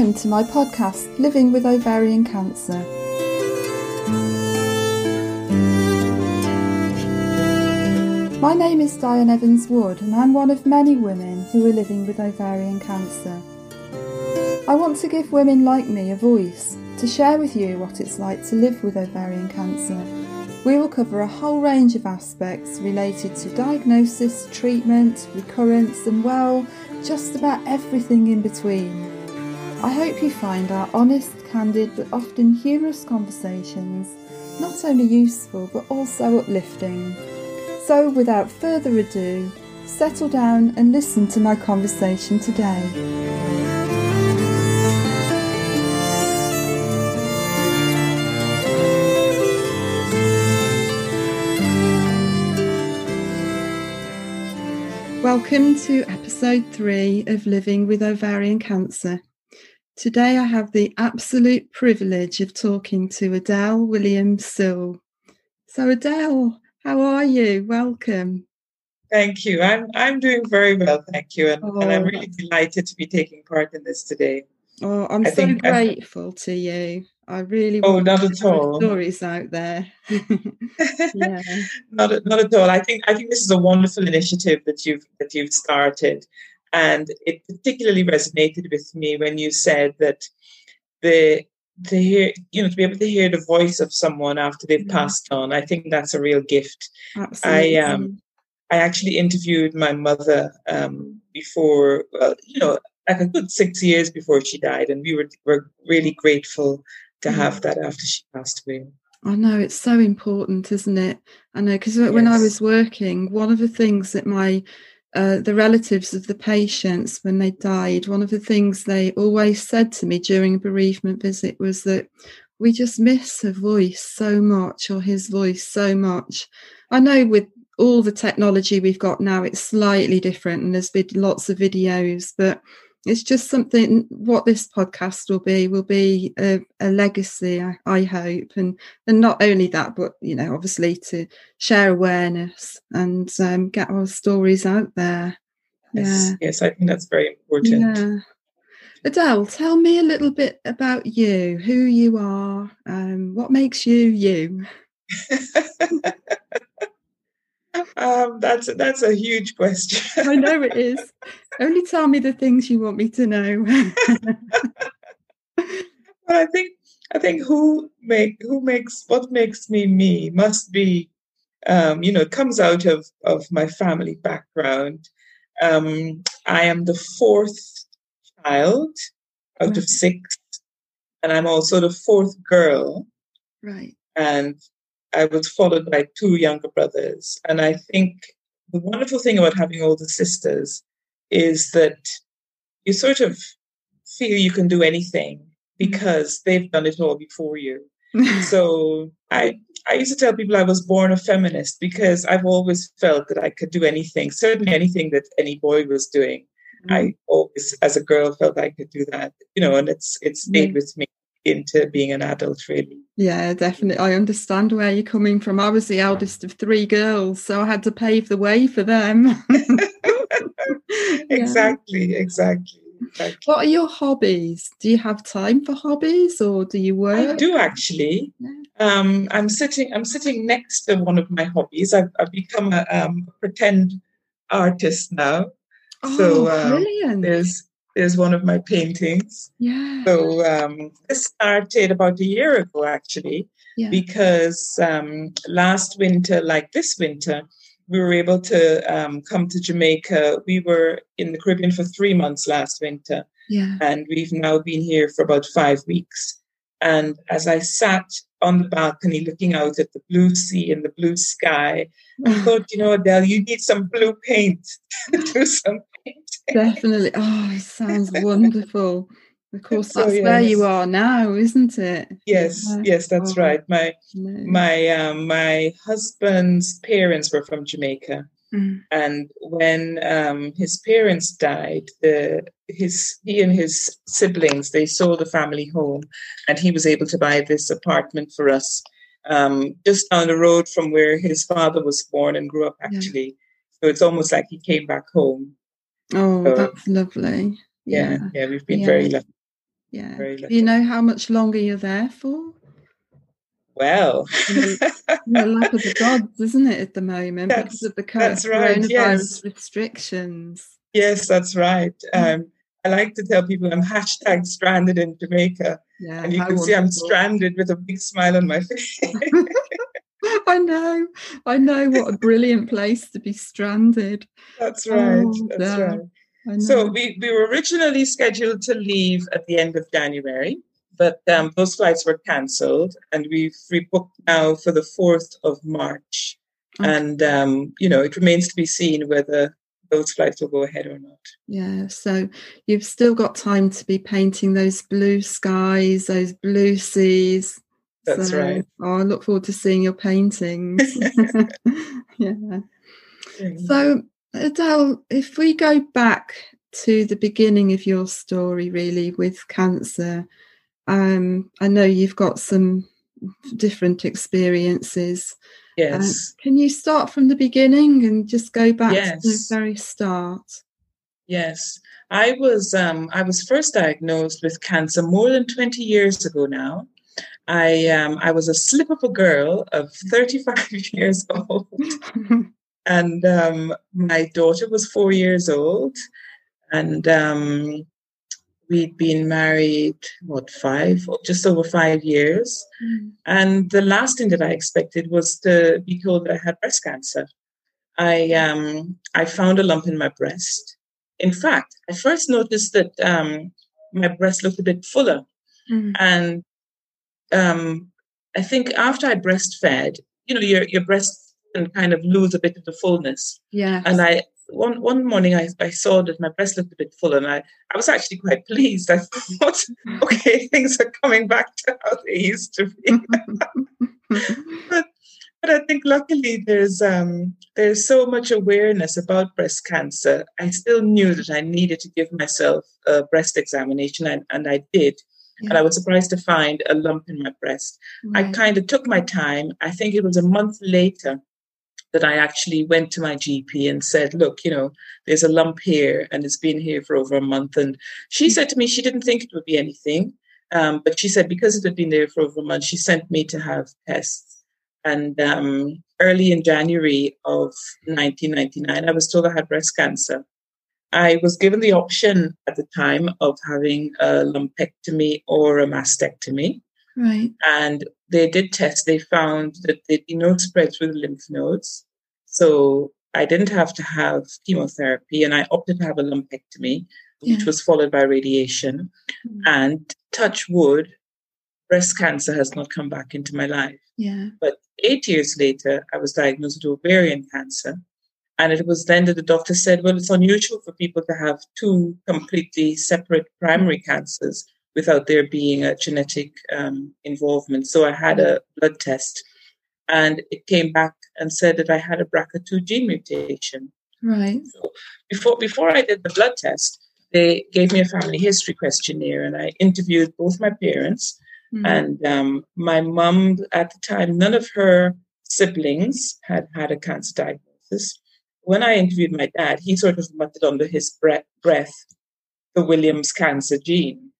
Welcome to my podcast, Living with Ovarian Cancer. My name is Diane Evans Wood, and I'm one of many women who are living with ovarian cancer. I want to give women like me a voice to share with you what it's like to live with ovarian cancer. We will cover a whole range of aspects related to diagnosis, treatment, recurrence, and well, just about everything in between. I hope you find our honest, candid, but often humorous conversations not only useful but also uplifting. So, without further ado, settle down and listen to my conversation today. Welcome to episode three of Living with Ovarian Cancer. Today I have the absolute privilege of talking to Adele Williams Sill. So, Adele, how are you? Welcome. Thank you. I'm I'm doing very well, thank you, and, oh, and I'm oh. really delighted to be taking part in this today. Oh, I'm I so grateful I'm, to you. I really oh, not at all. Stories out there. yeah. not not at all. I think I think this is a wonderful initiative that you've that you've started, and it particularly resonated with me when you said that the to hear you know to be able to hear the voice of someone after they've mm-hmm. passed on i think that's a real gift Absolutely. i um i actually interviewed my mother um before well you know like a good six years before she died and we were were really grateful to mm-hmm. have that after she passed away I know it's so important, isn't it? I know because yes. when I was working, one of the things that my uh, the relatives of the patients when they died, one of the things they always said to me during a bereavement visit was that we just miss her voice so much or his voice so much. I know with all the technology we've got now, it's slightly different and there's been lots of videos, but it's just something what this podcast will be will be a, a legacy I, I, hope and and not only that but you know obviously to share awareness and um, get our stories out there yes yeah. yes i think that's very important yeah. adele tell me a little bit about you who you are um, what makes you you um, that's that's a huge question. I know it is. Only tell me the things you want me to know. but I think I think who make who makes what makes me me must be, um, you know, it comes out of of my family background. Um, I am the fourth child out of six, and I'm also the fourth girl. Right. And I was followed by two younger brothers. And I think the wonderful thing about having older sisters is that you sort of feel you can do anything because they've done it all before you. so I I used to tell people I was born a feminist because I've always felt that I could do anything, certainly anything that any boy was doing. Mm-hmm. I always, as a girl, felt I could do that, you know, and it's it's stayed mm-hmm. with me into being an adult really. Yeah definitely. I understand where you're coming from. I was the eldest of three girls so i had to pave the way for them. Exactly, exactly exactly. What are your hobbies? Do you have time for hobbies or do you work? i do actually. Yeah. um, i'm sitting i'm sitting next to one of my hobbies. I've, I've become a um, pretend artist now. Oh, so um, brilliant. there's is one of my paintings. Yeah. So um, this started about a year ago, actually, yeah. because um, last winter, like this winter, we were able to um, come to Jamaica. We were in the Caribbean for three months last winter. Yeah. And we've now been here for about five weeks. And as I sat on the balcony looking out at the blue sea and the blue sky, I thought, you know, Adele, you need some blue paint to do some Definitely. Oh, it sounds wonderful. Of course, that's so, yes. where you are now, isn't it? Yes, yeah. yes, that's oh, right. My no. my um, my husband's parents were from Jamaica, mm. and when um, his parents died, the his he and his siblings they sold the family home, and he was able to buy this apartment for us um, just down the road from where his father was born and grew up. Actually, yeah. so it's almost like he came back home. Oh, so, that's lovely. Yeah, yeah, yeah we've been yeah. very lucky. Yeah. Do you know how much longer you're there for? Well, the, the lap of the gods, isn't it, at the moment that's, because of the that's right, coronavirus yes. restrictions? Yes, that's right. Mm. Um, I like to tell people I'm hashtag stranded in Jamaica. Yeah, and you can see I'm stranded with a big smile on my face. I know, I know what a brilliant place to be stranded. that's right. Oh, that's yeah. right. So we, we were originally scheduled to leave at the end of January, but um, those flights were cancelled, and we've rebooked now for the fourth of March. Okay. And um, you know, it remains to be seen whether those flights will go ahead or not. Yeah, so you've still got time to be painting those blue skies, those blue seas. That's So, right. Oh, I look forward to seeing your paintings. yeah. So, Adele, if we go back to the beginning of your story, really, with cancer, um, I know you've got some different experiences. Um, yes, can you start from the beginning and just go back to the very start? yes. I was um, I was first diagnosed with cancer more than twenty years ago now. I um, I was a slip of a girl of thirty five years old. and um, my daughter was four years old, and um, we'd been married what five, just over five years. Mm. And the last thing that I expected was to be told that I had breast cancer. I um, I found a lump in my breast. In fact, I first noticed that um, my breast looked a bit fuller, Mm. and um, I think after I breastfed, you know, your your breast can kind of lose a bit of the fullness. Yeah. And I one one morning I, I saw that my breast looked a bit full and I, I was actually quite pleased. I thought, okay, things are coming back to how they used to be. but but I think luckily there's um there's so much awareness about breast cancer. I still knew that I needed to give myself a breast examination and, and I did. And I was surprised to find a lump in my breast. I kind of took my time. I think it was a month later that I actually went to my GP and said, Look, you know, there's a lump here and it's been here for over a month. And she said to me she didn't think it would be anything. Um, but she said because it had been there for over a month, she sent me to have tests. And um, early in January of 1999, I was told I had breast cancer. I was given the option at the time of having a lumpectomy or a mastectomy Right. and they did test. They found that there'd be no spread through the lymph nodes. So I didn't have to have chemotherapy, and I opted to have a lumpectomy, which Yeah. was followed by radiation. Mm. And touch wood, breast cancer has not come back into my life. Yeah. But eight years later, I was diagnosed with ovarian cancer. And it was then that the doctor said, well, it's unusual for people to have two completely separate primary cancers without there being a genetic um, involvement. So I had a blood test and it came back and said that I had a BRCA2 gene mutation. Right. So before, before I did the blood test, they gave me a family history questionnaire and I interviewed both my parents Mm. and um, my mum, at the time, none of her siblings had had a cancer diagnosis. When I interviewed my dad, he sort of muttered under his breath, the Williams cancer gene.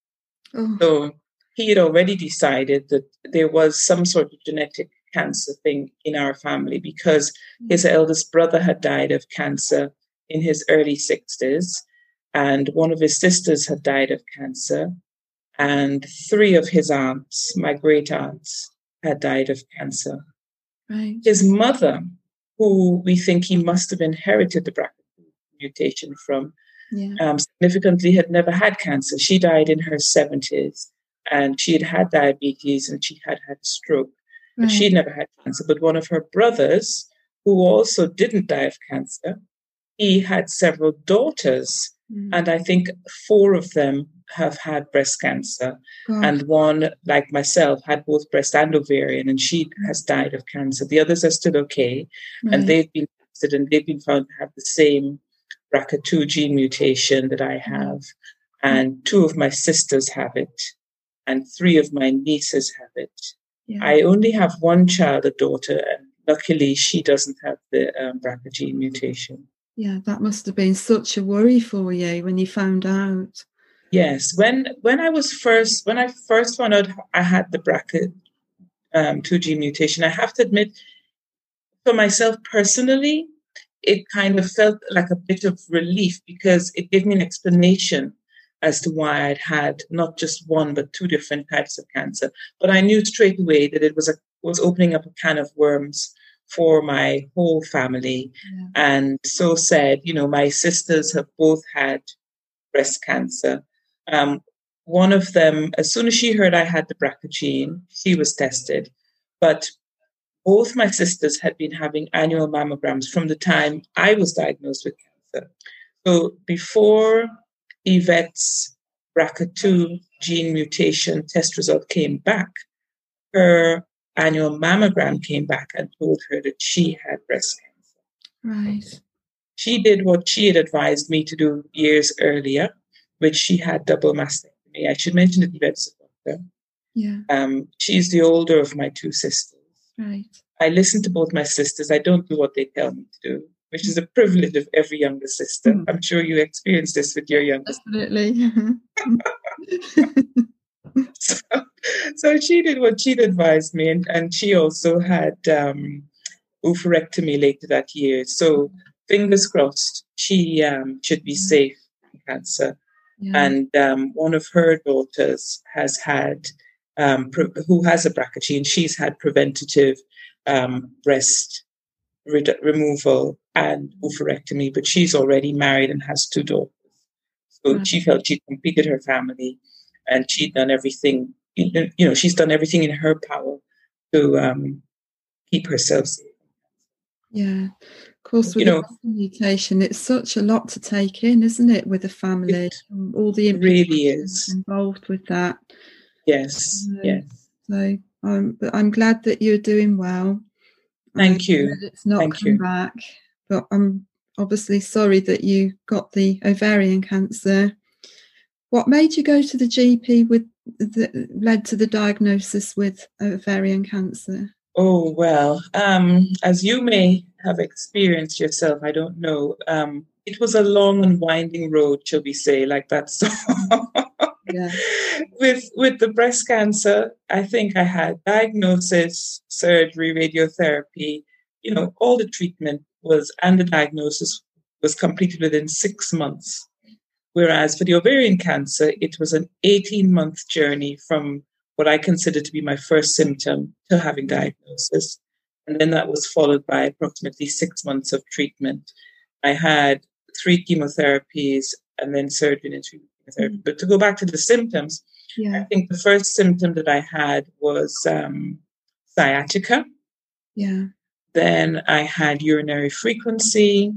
Oh. So he had already decided that there was some sort of genetic cancer thing in our family because hmm. his eldest brother had died of cancer in his early 60s, and one of his sisters had died of cancer, and three of his aunts, my great aunts, had died of cancer. Right. His mother, who we think he must have inherited the BRCA mutation from, Yeah. um, significantly had never had cancer. She died in her 70s and she had had diabetes and she had had a stroke. But Right. she'd never had cancer. But one of her brothers, who also didn't die of cancer, he had several daughters. Mm. And I think four of them have had breast cancer. God. And one, like myself, had both breast and ovarian, and she has died of cancer. The others are still okay right. and they've been tested and they've been found to have the same BRCA2 gene mutation that I have. And two of my sisters have it, and three of my nieces have it. yeah. I only have one child, a daughter, and luckily she doesn't have the um, BRCA gene mutation. Yeah, that must have been such a worry for you when you found out. Yes, when when I was first when I first found out I had the BRCA um, 2G mutation, I have to admit, for myself personally, it kind of felt like a bit of relief because it gave me an explanation as to why I'd had not just one but two different types of cancer. But I knew straight away that it was a was opening up a can of worms for my whole family. Yeah. And so said, you know, my sisters have both had breast cancer. Um, one of them, as soon as she heard I had the BRCA gene, she was tested. But both my sisters had been having annual mammograms from the time I was diagnosed with cancer. So before Yvette's BRCA2 gene mutation test result came back, her annual mammogram came back and told her that she had breast cancer. Right. She did what she had advised me to do years earlier, which she had double mastectomy. I should mention that Yvette's a doctor. Yeah. Um, she's the older of my two sisters. Right. I listen to both my sisters. I don't do what they tell me to do, which is a privilege of every younger sister. Mm. I'm sure you experience this with your younger Definitely. so, so she did what she'd advised me, and, and she also had um, oophorectomy later that year. So fingers crossed, she um, should be safe from cancer. Yeah. And um, one of her daughters has had, um, pre- who has a BRCA gene, she's had preventative um, breast re- removal and oophorectomy, but she's already married and has two daughters. So she felt she completed her family and she'd done everything, you know, she's done everything in her power to um, keep herself safe. Yeah, of course, with you know, mutation, it's such a lot to take in, isn't it? With a family, all the really is involved with that. Yes, yes. So, um, but I'm glad that you're doing well. Thank I'm you. It's not Thank come you. back, but I'm obviously sorry that you got the ovarian cancer. What made you go to the GP with that led to the diagnosis with ovarian cancer? Oh well, um, as you may have experienced yourself, I don't know. Um, it was a long and winding road, shall we say, like that song. yeah. With with the breast cancer, I think I had diagnosis, surgery, radiotherapy. You know, all the treatment was and the diagnosis was completed within six months. Whereas for the ovarian cancer, it was an 18 month journey from what I consider to be my first symptom to having diagnosis. And then that was followed by approximately six months of treatment. I had three chemotherapies and then surgery and chemotherapy. Mm-hmm. But to go back to the symptoms, yeah. I think the first symptom that I had was um, sciatica. Yeah. Then I had urinary frequency,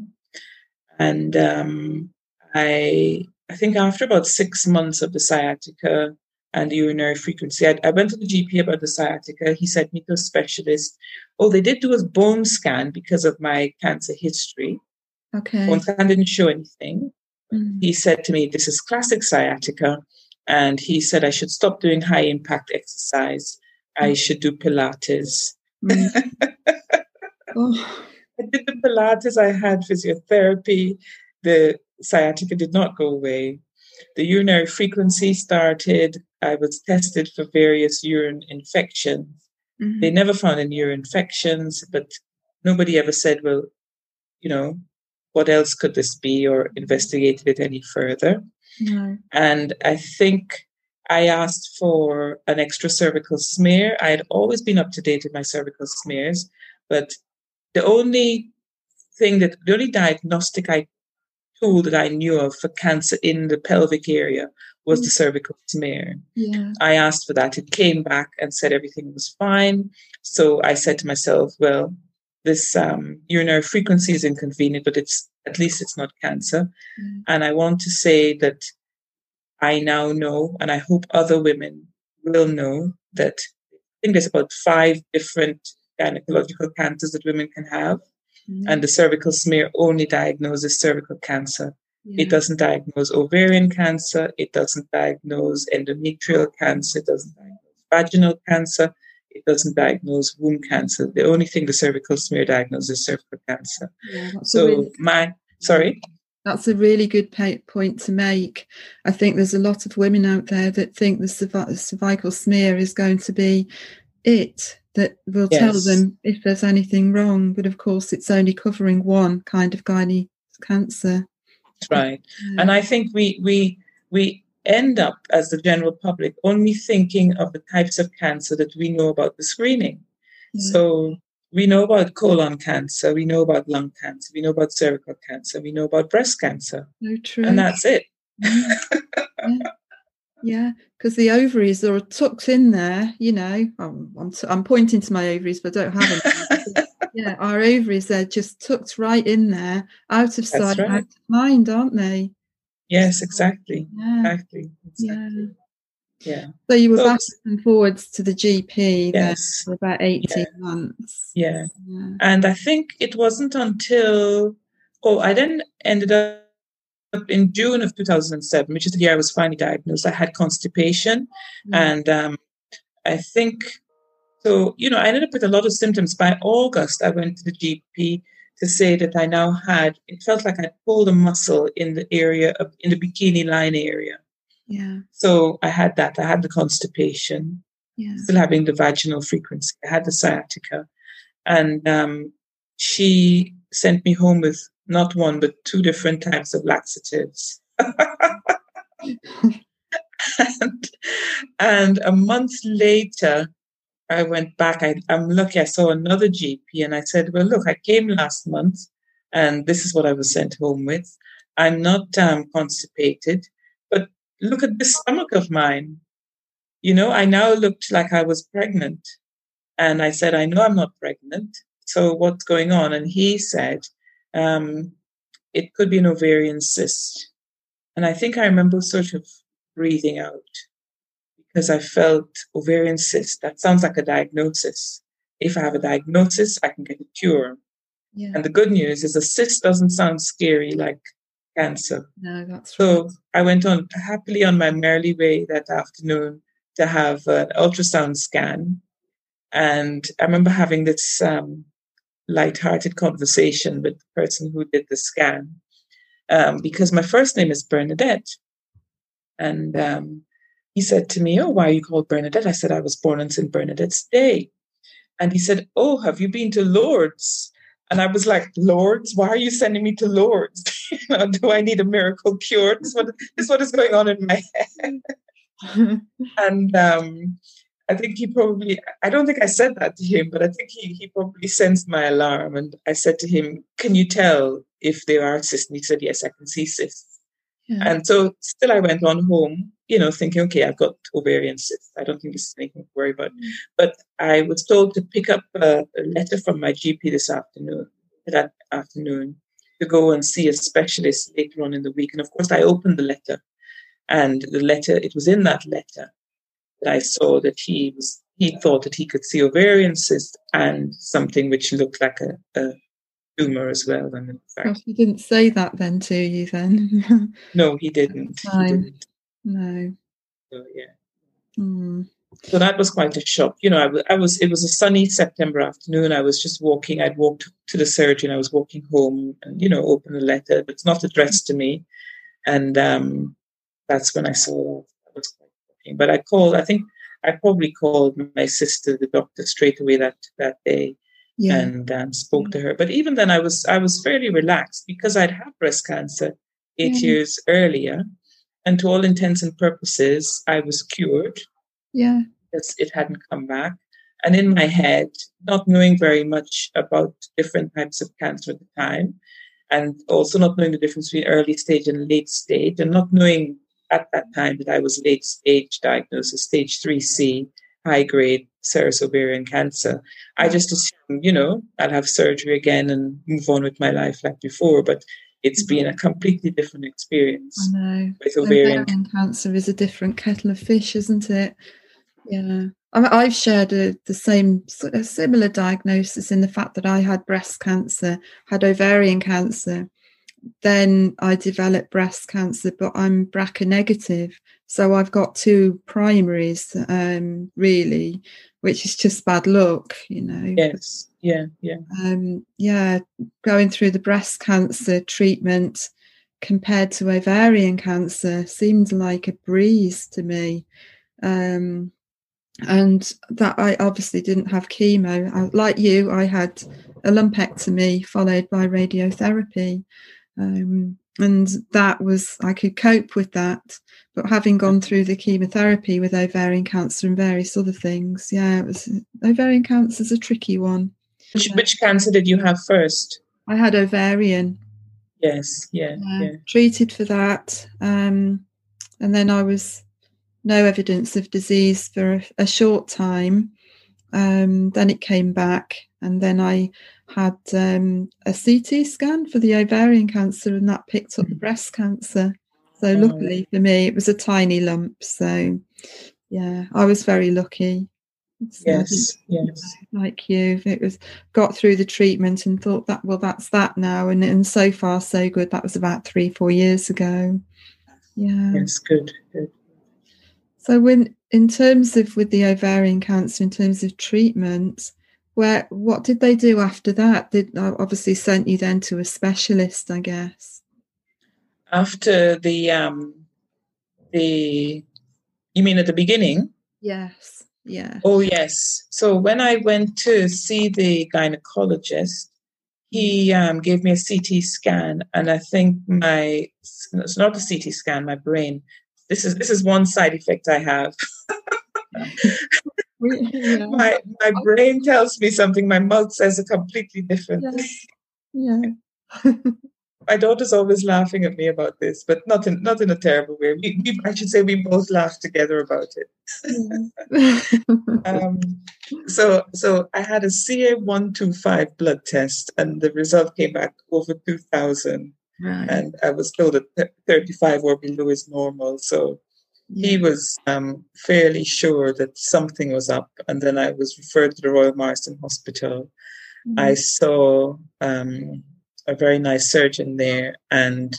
and um, I I think after about six months of the sciatica and the urinary frequency, I, I, went to the GP about the sciatica. He sent me to a specialist. All they did do was bone scan because of my cancer history. Okay. Bone scan didn't show anything. Mm. He said to me, "This is classic sciatica," and he said I should stop doing high impact exercise. Mm. I should do Pilates. Mm. oh. I did the Pilates. I had physiotherapy. The sciatica did not go away. The urinary frequency started. I was tested for various urine infections. Mm-hmm. They never found any urine infections, but nobody ever said, well, you know, what else could this be or investigated it any further. No. And I think I asked for an extra cervical smear. I had always been up to date with my cervical smears, but the only thing that the only diagnostic I tool that I knew of for cancer in the pelvic area was the mm. cervical smear. Yeah. I asked for that. It came back and said everything was fine. So I said to myself, well, this um, urinary frequency is inconvenient, but it's at least it's not cancer. Mm. And I want to say that I now know, and I hope other women will know that I think there's about five different gynecological cancers that women can have. Mm-hmm. And the cervical smear only diagnoses cervical cancer. Yeah. It doesn't diagnose ovarian cancer. It doesn't diagnose endometrial cancer. It doesn't diagnose vaginal cancer. It doesn't diagnose womb cancer. The only thing the cervical smear diagnoses is cervical cancer. Yeah, so really- my sorry. That's a really good point to make. I think there's a lot of women out there that think the cervical smear is going to be it that will yes. tell them if there's anything wrong. But of course, it's only covering one kind of gynae cancer. That's right. And I think we we we end up as the general public only thinking of the types of cancer that we know about the screening. Yeah. So we know about colon cancer, we know about lung cancer, we know about cervical cancer, we know about breast cancer. No, true. And that's it. yeah, because the ovaries are tucked in there, you know. I'm, I'm, t- I'm pointing to my ovaries, but I don't have them. yeah, our ovaries, they're just tucked right in there, out of sight, right. out of mind, aren't they? Yes, exactly. Yeah. Exactly. exactly. Yeah. Yeah. So you were so, back and forwards to the GP yes. for about 18 yeah. months. Yeah. yeah. And I think it wasn't until, oh, I then ended up in June of 2007, which is the year I was finally diagnosed. I had constipation. Mm. And um, I think, so, you know, I ended up with a lot of symptoms. By August, I went to the GP to say that I now had, it felt like I pulled a muscle in the area of, in the bikini line area. Yeah. So I had that. I had the constipation. Yeah. Still having the vaginal frequency. I had the sciatica. And um, she sent me home with not one, but two different types of laxatives. and, and a month later, I went back. I, am lucky I saw another GP and I said, Well, look, I came last month and this is what I was sent home with. I'm not um, constipated but look at this stomach of mine. You know, I now looked like I was pregnant. And I said, I know I'm not pregnant. So what's going on? And he said, um, it could be an ovarian cyst. And I think I remember sort of breathing out because I felt ovarian cyst. That sounds like a diagnosis. If I have a diagnosis, I can get a cure. Yeah. And the good news is a cyst doesn't sound scary like cancer. No, that's so right. I went on happily on my merry way that afternoon to have an ultrasound scan. And I remember having this um, light-hearted conversation with the person who did the scan um, because my first name is Bernadette. And um, he said to me, Oh, why are you called Bernadette? I said, I was born on St. Bernadette's Day. And he said, Oh, have you been to Lourdes? And I was like, Lourdes, why are you sending me to Lourdes? you know, do I need a miracle cure? This is what, this is what is going on in my head. and um, I think he probably, I don't think I said that to him, but I think he, he probably sensed my alarm. And I said to him, Can you tell if there are cysts? And he said, Yes, I can see cysts. Yeah. And so still I went on home, you know, thinking, okay, I've got ovarian cysts. I don't think this is anything to worry about. Mm. But I was told to pick up a, a letter from my GP this afternoon, that afternoon, to go and see a specialist later on in the week. And of course, I opened the letter, and the letter, it was in that letter I saw that he was, he thought that he could see ovarian cyst and something which looked like a, a tumor as well. And in fact, Gosh, he didn't say that then to you then. no, he didn't. He didn't. No. So yeah. Mm. So that was quite a shock. You know, I was, I was, it was a sunny September afternoon. I was just walking. I'd walked to the surgeon. I was walking home and, you know, opened a letter that's not addressed to me. And um, that's when I saw that was quite shocking. But I called, I think I probably called my sister, the doctor, straight away that, that day yeah. and um, spoke to her. But even then, I was I was fairly relaxed because I'd had breast cancer eight yeah. years earlier, and to all intents and purposes, I was cured. Yeah, because it hadn't come back. And in my head, not knowing very much about different types of cancer at the time, and also not knowing the difference between early stage and late stage, and not knowing at that time that I was late stage diagnosis, stage 3C, high grade serous ovarian cancer. I just assumed, you know, I'll have surgery again and move on with my life like before. But it's mm-hmm. been a completely different experience. I know. With ovarian, ovarian cancer is a different kettle of fish, isn't it? Yeah. I've shared a, the same, sort a similar diagnosis in the fact that I had breast cancer, had ovarian cancer, then I developed breast cancer, but I'm BRCA negative. So I've got two primaries, um, really, which is just bad luck, you know. Yes, yeah, yeah. Um, yeah, going through the breast cancer treatment compared to ovarian cancer seemed like a breeze to me. Um, and that I obviously didn't have chemo. I, like you, I had a lumpectomy followed by radiotherapy. Um, and that was, I could cope with that. But having gone through the chemotherapy with ovarian cancer and various other things, yeah, it was ovarian cancer is a tricky one. Which, which cancer did you have first? I had ovarian. Yes, yeah, yeah. Treated for that. Um, and then I was no evidence of disease for a, a short time. Um, then it came back, and then I had um, a CT scan for the ovarian cancer, and that picked up the breast cancer. So, oh. luckily for me, it was a tiny lump. So, yeah, I was very lucky. So yes, yes. Like you, it was got through the treatment and thought that well, that's that now, and and so far so good. That was about three, four years ago. Yeah. Yes, good, good. So, when in terms of with the ovarian cancer, in terms of treatment, where what did they do after that? Did uh, obviously sent you then to a specialist, I guess. After the um, the, you mean at the beginning? Yes. Yeah. Oh yes. So when I went to see the gynecologist, he um, gave me a CT scan, and I think my it's not a CT scan, my brain this is this is one side effect I have. yeah. My my brain tells me something, my mouth says a completely different. Yeah. yeah. my daughter's always laughing at me about this, but not in not in a terrible way. We, we I should say we both laugh together about it. um, so so I had a CA one two five blood test, and the result came back over two thousand. Right. And I was told that 35 or below is normal. So yeah. He was um, fairly sure that something was up. And then I was referred to the Royal Marsden Hospital. Mm-hmm. I saw um, a very nice surgeon there, and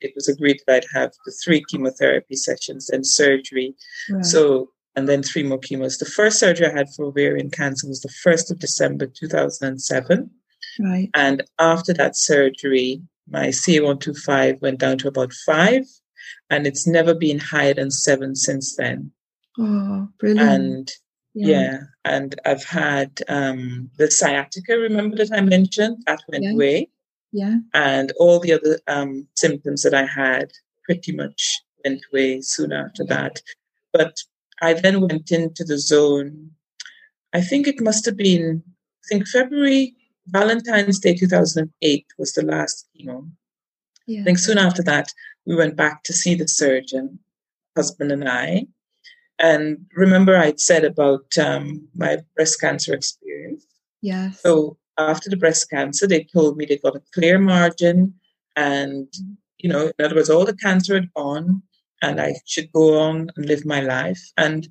it was agreed that I'd have the three chemotherapy sessions and surgery. Right. So, and then three more chemos. The first surgery I had for ovarian cancer was the 1st of December 2007. Right. And after that surgery, my CA125 went down to about five, and it's never been higher than seven since then. Oh, brilliant. And yeah, yeah and I've had um, the sciatica, remember that I mentioned? That went yeah. away. Yeah. And all the other um, symptoms that I had pretty much went away soon after that. But I then went into the zone. I think it must have been, I think February Valentine's Day 2008 was the last chemo. Yeah. I think soon after that, we went back to see the surgeon, husband and I. And remember, I'd said about um, my breast cancer experience. Yeah. So after the breast cancer, they told me they got a clear margin, and you know, in other words, all the cancer had gone, and I should go on and live my life. And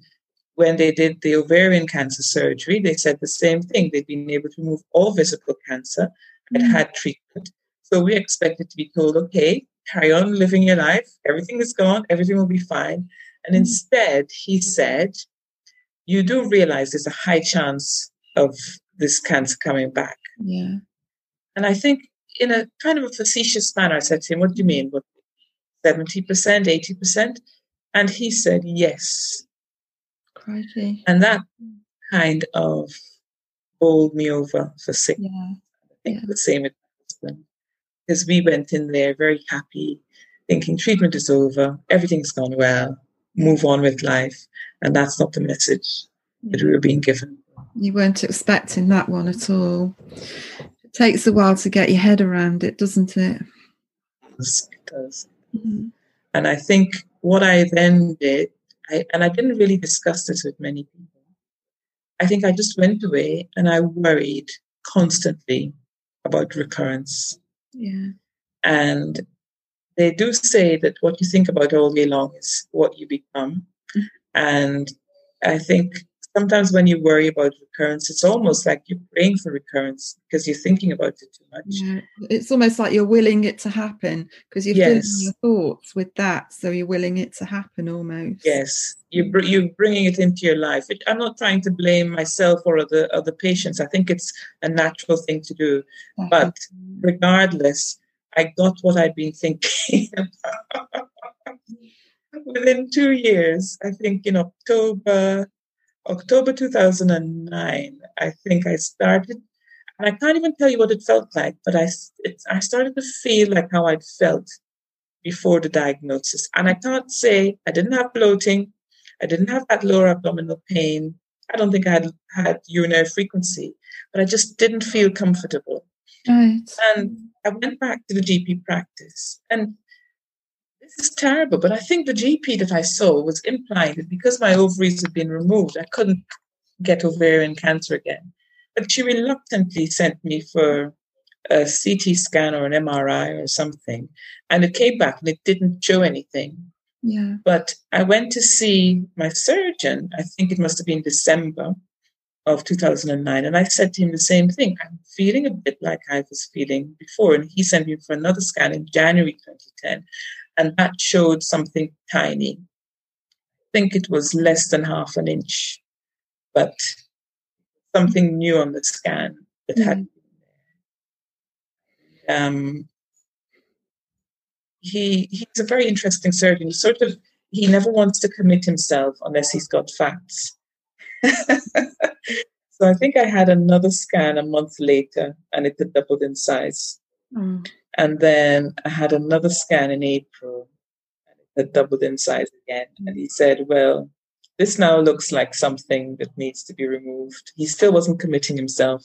when they did the ovarian cancer surgery, they said the same thing. They'd been able to remove all visible cancer and mm. had treatment. So we expected to be told, okay, carry on living your life. Everything is gone. Everything will be fine. And mm. instead, he said, you do realize there's a high chance of this cancer coming back. Yeah. And I think in a kind of a facetious manner, I said to him, what do you mean? What, 70%, 80%? And he said, yes. Crikey. And that kind of bowled me over for six. Yeah. I think yeah. the same with my husband. Because we went in there very happy, thinking treatment is over, everything's gone well, move on with life. And that's not the message that we were being given. You weren't expecting that one at all. It takes a while to get your head around it, doesn't it? Yes, it does. Mm-hmm. And I think what I then did I, and I didn't really discuss this with many people. I think I just went away and I worried constantly about recurrence. Yeah. And they do say that what you think about all day long is what you become. Mm-hmm. And I think sometimes when you worry about recurrence, it's almost like you're praying for recurrence because you're thinking about it too much. Yeah. It's almost like you're willing it to happen because you're yes. filling your thoughts with that. So you're willing it to happen almost. Yes. You br- you're bringing it into your life. It, I'm not trying to blame myself or other, other patients. I think it's a natural thing to do. But regardless, I got what I'd been thinking Within two years, I think in October, October 2009, I think I started, and I can't even tell you what it felt like, but I, it, I started to feel like how I'd felt before the diagnosis. And I can't say I didn't have bloating, I didn't have that lower abdominal pain, I don't think I had had urinary frequency, but I just didn't feel comfortable. Right. And I went back to the GP practice. And this is terrible, but I think the GP that I saw was implying that because my ovaries had been removed, I couldn't get ovarian cancer again. But she reluctantly sent me for a CT scan or an MRI or something. And it came back and it didn't show anything. Yeah. But I went to see my surgeon, I think it must have been December of 2009. And I said to him the same thing. I'm feeling a bit like I was feeling before. And he sent me for another scan in January 2010. And that showed something tiny. I think it was less than half an inch, but something new on the scan that mm-hmm. had um, he he's a very interesting surgeon. He sort of he never wants to commit himself unless he's got facts. so I think I had another scan a month later, and it had doubled in size. Mm. And then I had another scan in April, and it had doubled in size again. And he said, "Well, this now looks like something that needs to be removed." He still wasn't committing himself,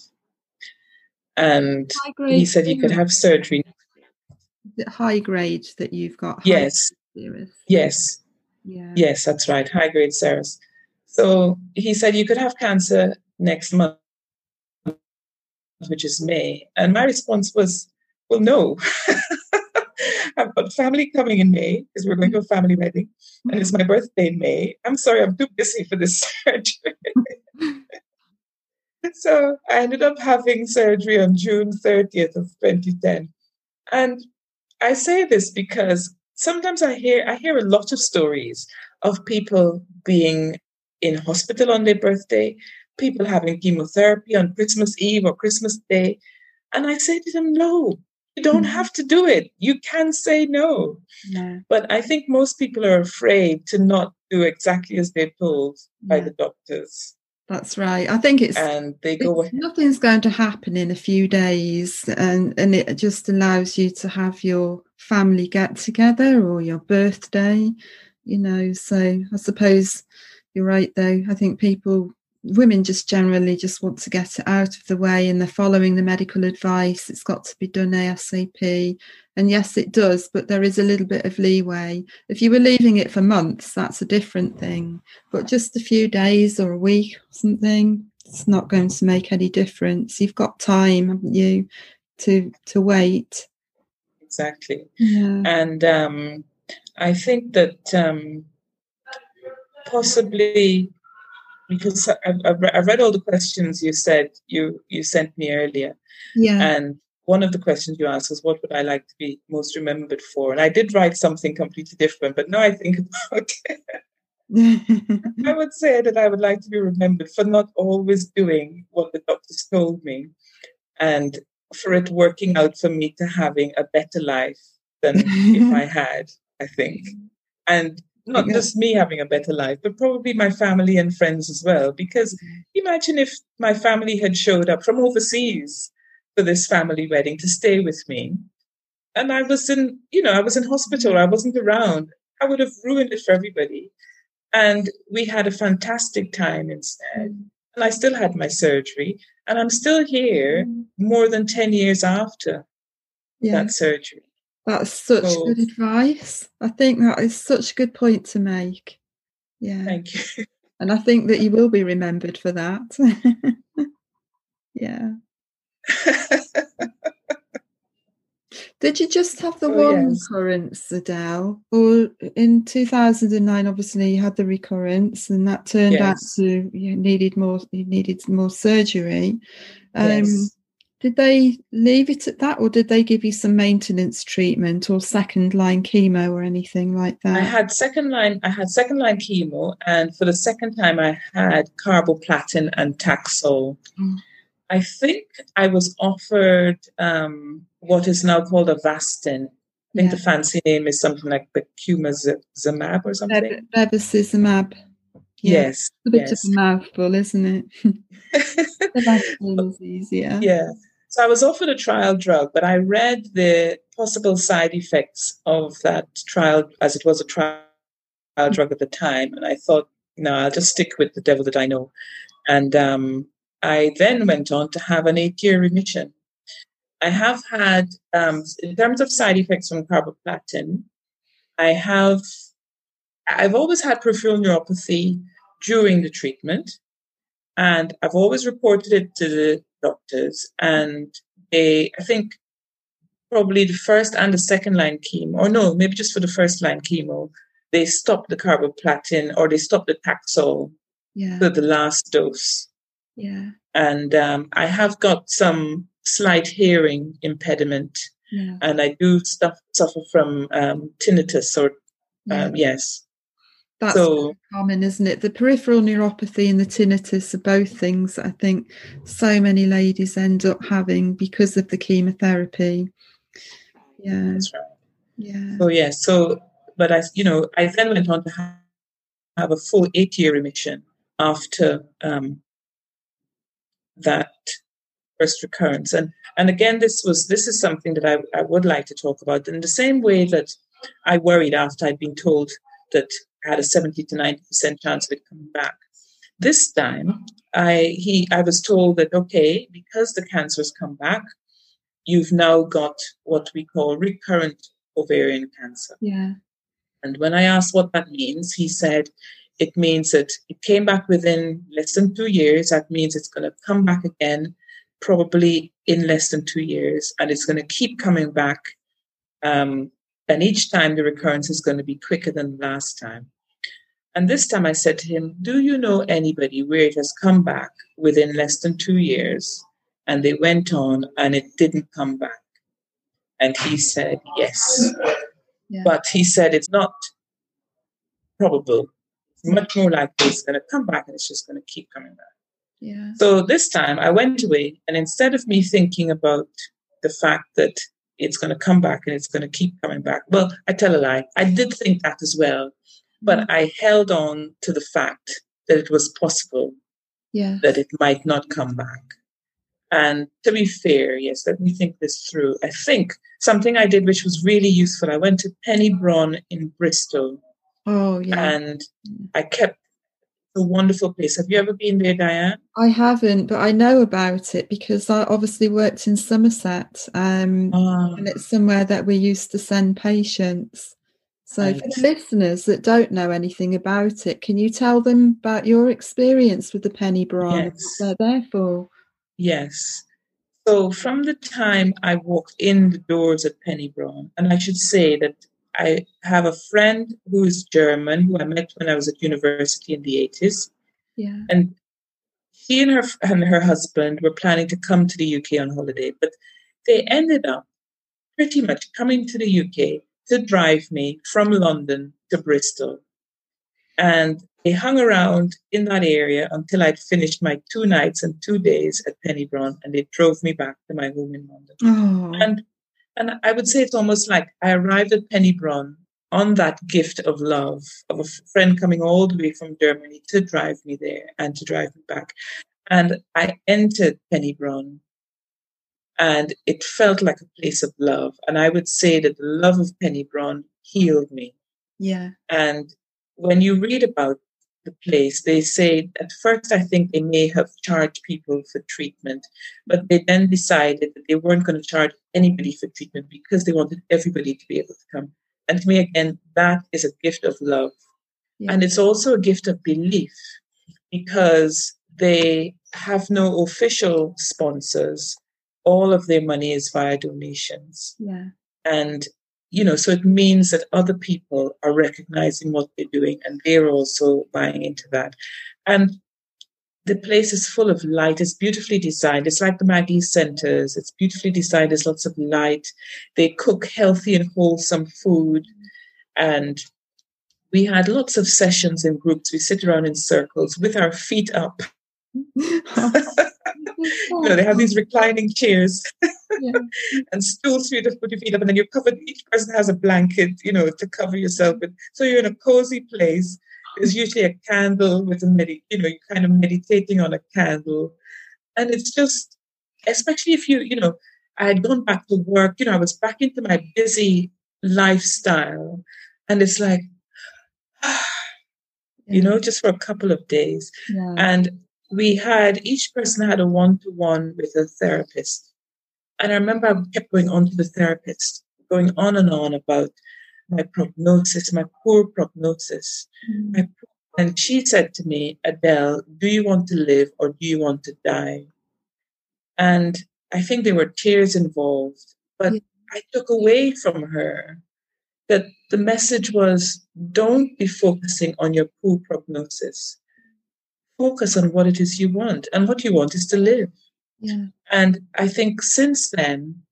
and he said he could have surgery high grade that you've got? Yes. Yes. Yeah. Yes, that's right. High grade serous. So he said you could have cancer next month, which is May. And my response was, well, no. I've got family coming in May because we're going to a mm-hmm. family wedding, and it's my mm-hmm. birthday in May. I'm sorry, I'm too busy for this surgery. so I ended up having surgery on June 30th of 2010. And I say this because sometimes I hear I hear a lot of stories of people being in hospital on their birthday, people having chemotherapy on Christmas Eve or Christmas Day. And I say to them, no, you don't have to do it. You can say no. no. But I think most people are afraid to not do exactly as they're told by the doctors. That's right. I think it's and they go. nothing's going to happen in a few days, and and it just allows you to have your family get together or your birthday, you know. So I suppose you're right, though. I think people women just generally just want to get it out of the way and they're following the medical advice. It's got to be done ASAP. And yes, it does, but there is a little bit of leeway. If you were leaving it for months, that's a different thing. But just a few days or a week or something, it's not going to make any difference. You've got time, haven't you, to to wait. Exactly. Yeah. And um, I think that um, possibly because I've, I've read all the questions you said you you sent me earlier. Yeah. And one of the questions you asked was, "What would I like to be most remembered for?" And I did write something completely different, but now I think about it. I would say that I would like to be remembered for not always doing what the doctors told me, and for it working out for me to having a better life than if I had. I think, and not just me having a better life, but probably my family and friends as well. Because mm-hmm. imagine if my family had showed up from overseas for this family wedding to stay with me. And I was in, you know, I was in hospital, I wasn't around. I would have ruined it for everybody. And we had a fantastic time instead. Mm-hmm. And I still had my surgery. And I'm still here mm-hmm. more than 10 years after yeah. that surgery. That's such oh. good advice. I think that is such a good point to make. Yeah. Thank you. And I think that you will be remembered for that. yeah. Did you just have the oh, one yes. recurrence, Adele? Or in 2009, obviously you had the recurrence, and that turned yes. out to you needed more. You needed more surgery. Um, yes. Did they leave it at that, or did they give you some maintenance treatment or second line chemo or anything like that? I had second line. I had second line chemo, and for the second time, I had carboplatin and Taxol. Mm. I think I was offered um, what is now called Avastin. I think yeah. the fancy name is something like Bevacizumab or something. Bevacizumab. Yeah. Yes. a bit yes. of a mouthful, isn't it? the is easier. Yeah. So I was offered a trial drug, but I read the possible side effects of that trial as it was a trial drug at the time. And I thought, no, I'll just stick with the devil that I know. And um, I then went on to have an eight year remission. I have had, um, in terms of side effects from carboplatin, I have, I've always had peripheral neuropathy during the treatment. And I've always reported it to the doctors. And they, I think, probably the first and the second line chemo, or no, maybe just for the first line chemo, they stopped the carboplatin or they stopped the Taxol yeah. for the last dose. Yeah. And um, I have got some slight hearing impediment. Yeah. And I do stuff, suffer from um, tinnitus or, um, yes. That's So- common, isn't it? The peripheral neuropathy and the tinnitus are both things that I think so many ladies end up having because of the chemotherapy. Yeah, That's right. yeah, So, yes. So, but I, you know, I then went on to have, have a full eight year remission after um, that first recurrence. And and again, this was this is something that I, I would like to talk about in the same way that I worried after I'd been told that had a 70 to 90 percent chance of it coming back. This time, I he I was told that okay, because the cancer has come back, you've now got what we call recurrent ovarian cancer. yeah, And when I asked what that means, he said it means that it came back within less than two years. That means it's going to come back again, probably in less than two years, and it's going to keep coming back. Um, and each time the recurrence is going to be quicker than the last time. And this time I said to him, Do you know anybody where it has come back within less than two years? And they went on and it didn't come back. And he said, Yes. yeah, But he said it's not probable. It's much more likely it's going to come back and it's just going to keep coming back. yeah, So this time I went away, and instead of me thinking about the fact that it's going to come back and it's going to keep coming back, well, I tell a lie. I did think that as well, but mm-hmm. I held on to the fact that it was possible yeah, that it might not come back. And to be fair, yes, let me think this through. I think something I did which was really useful. I went to Penny Brohn in Bristol oh yeah. and mm. I kept a wonderful place. Have you ever been there, Diane? I haven't, but I know about it because I obviously worked in Somerset, um, Ah, and it's somewhere that we used to send patients. So, for the listeners that don't know anything about it, can you tell them about your experience with the Penny and Yes. what they're there for? yes. So from the time I walked in the doors at Penny Brohn, and I should say that I have a friend who is German who I met when I was at university in the 80s. Yeah, and she and her and her husband were planning to come to the UK on holiday, but they ended up pretty much coming to the UK to drive me from London to Bristol. And they hung around in that area until I'd finished my two nights and two days at Penny Brohn, and they drove me back to my home in London. oh, And and I would say it's almost like I arrived at Penny Brohn on that gift of love of a friend coming all the way from Germany to drive me there and to drive me back. And I entered Penny Brohn and it felt like a place of love. And I would say that the love of Penny Brohn healed me. yeah, And when you read about the place, they say at first I think they may have charged people for treatment, but they then decided that they weren't going to charge anybody for treatment because they wanted everybody to be able to come. And to me, again, that is a gift of love. yeah, And it's also a gift of belief because they have no official sponsors. All of their money is via donations. yeah, And, you know, so it means that other people are recognizing what they're doing and they're also buying into that. And the place is full of light. It's beautifully designed. It's like the Maggie Centers. It's beautifully designed. There's lots of light. They cook healthy and wholesome food. And we had lots of sessions in groups. We sit around in circles with our feet up. you know, they have these reclining chairs yeah. and stools for you to put your feet up, and then you're covered. Each person has a blanket, you know, to cover yourself with. So you're in a cozy place. There's usually a candle with a medi, you know, you're kind of meditating on a candle, and it's just, especially if you, you know, I had gone back to work, you know, I was back into my busy lifestyle, and it's like, you know, just for a couple of days, yeah. and we had each person had a one-to-one with a therapist and i remember i kept going on to the therapist going on and on about my prognosis my poor prognosis mm. my, and she said to me adele do you want to live or do you want to die and i think there were tears involved but yeah. i took away from her that the message was don't be focusing on your poor prognosis focus on what it is you want. And what you want is to live. Yeah. And I think since then,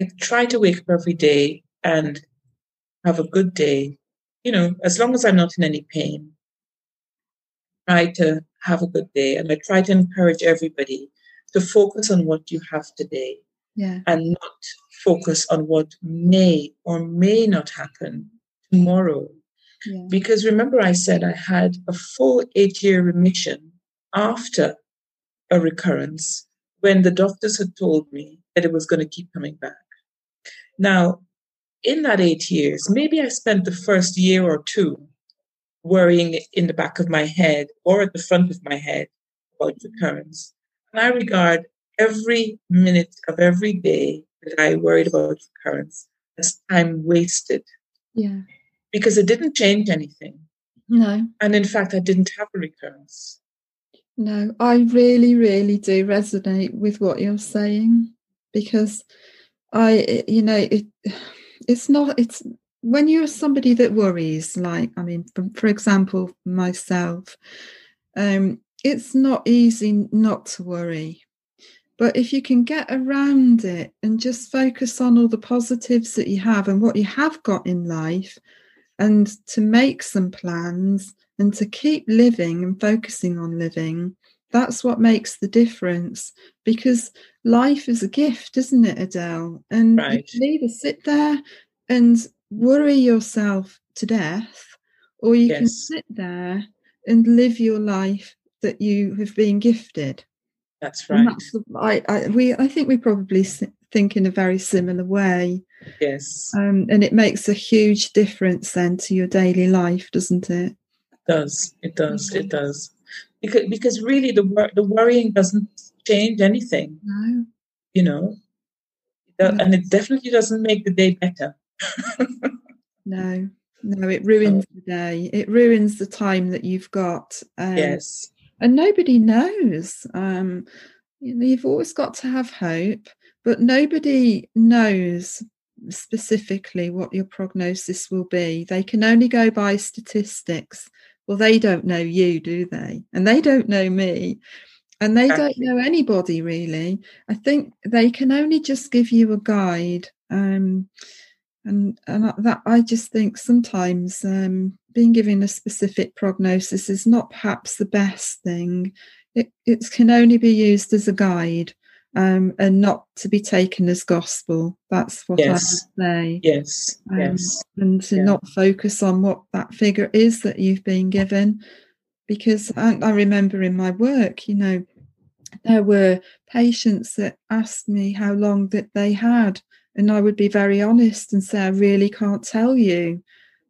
I try to wake up every day and have a good day. You know, as long as I'm not in any pain, try to have a good day. And I try to encourage everybody to focus on what you have today yeah. and not focus on what may or may not happen tomorrow. Because remember, I said I had a full eight year remission after a recurrence when the doctors had told me that it was going to keep coming back. Now, in that eight years, maybe I spent the first year or two worrying in the back of my head or at the front of my head about recurrence. And I regard every minute of every day that I worried about recurrence as time wasted. Yeah because it didn't change anything. No. And in fact, I didn't have a recurrence. No, I really, really do resonate with what you're saying because I, you know, it, it's not, it's when you're somebody that worries, like, I mean, for, for example, myself, um, it's not easy not to worry. But if you can get around it and just focus on all the positives that you have and what you have got in life, and to make some plans and to keep living and focusing on living that's what makes the difference because life is a gift isn't it adele and right. you can either sit there and worry yourself to death or you yes. can sit there and live your life that you have been gifted that's right that's, I, I, we i think we probably think in a very similar way. Yes. Um, and it makes a huge difference then to your daily life, doesn't it? It does. It does. It does. Because, because really the wor- the worrying doesn't change anything. No. You know, and it definitely doesn't make the day better. no, no, it ruins the day. It ruins the time that you've got. Um, yes. And nobody knows. Um, you know, you've always got to have hope but nobody knows specifically what your prognosis will be. They can only go by statistics. Well, they don't know you, do they? And they don't know me. And they don't know anybody really. I think they can only just give you a guide. Um, and and that I just think sometimes um, being given a specific prognosis is not perhaps the best thing. It it can only be used as a guide um, and not to be taken as gospel. That's what yes. I say. Yes, um, yes. And to yeah. not focus on what that figure is that you've been given. Because I, I remember in my work, you know, there were patients that asked me how long that they had. And I would be very honest and say, I really can't tell you.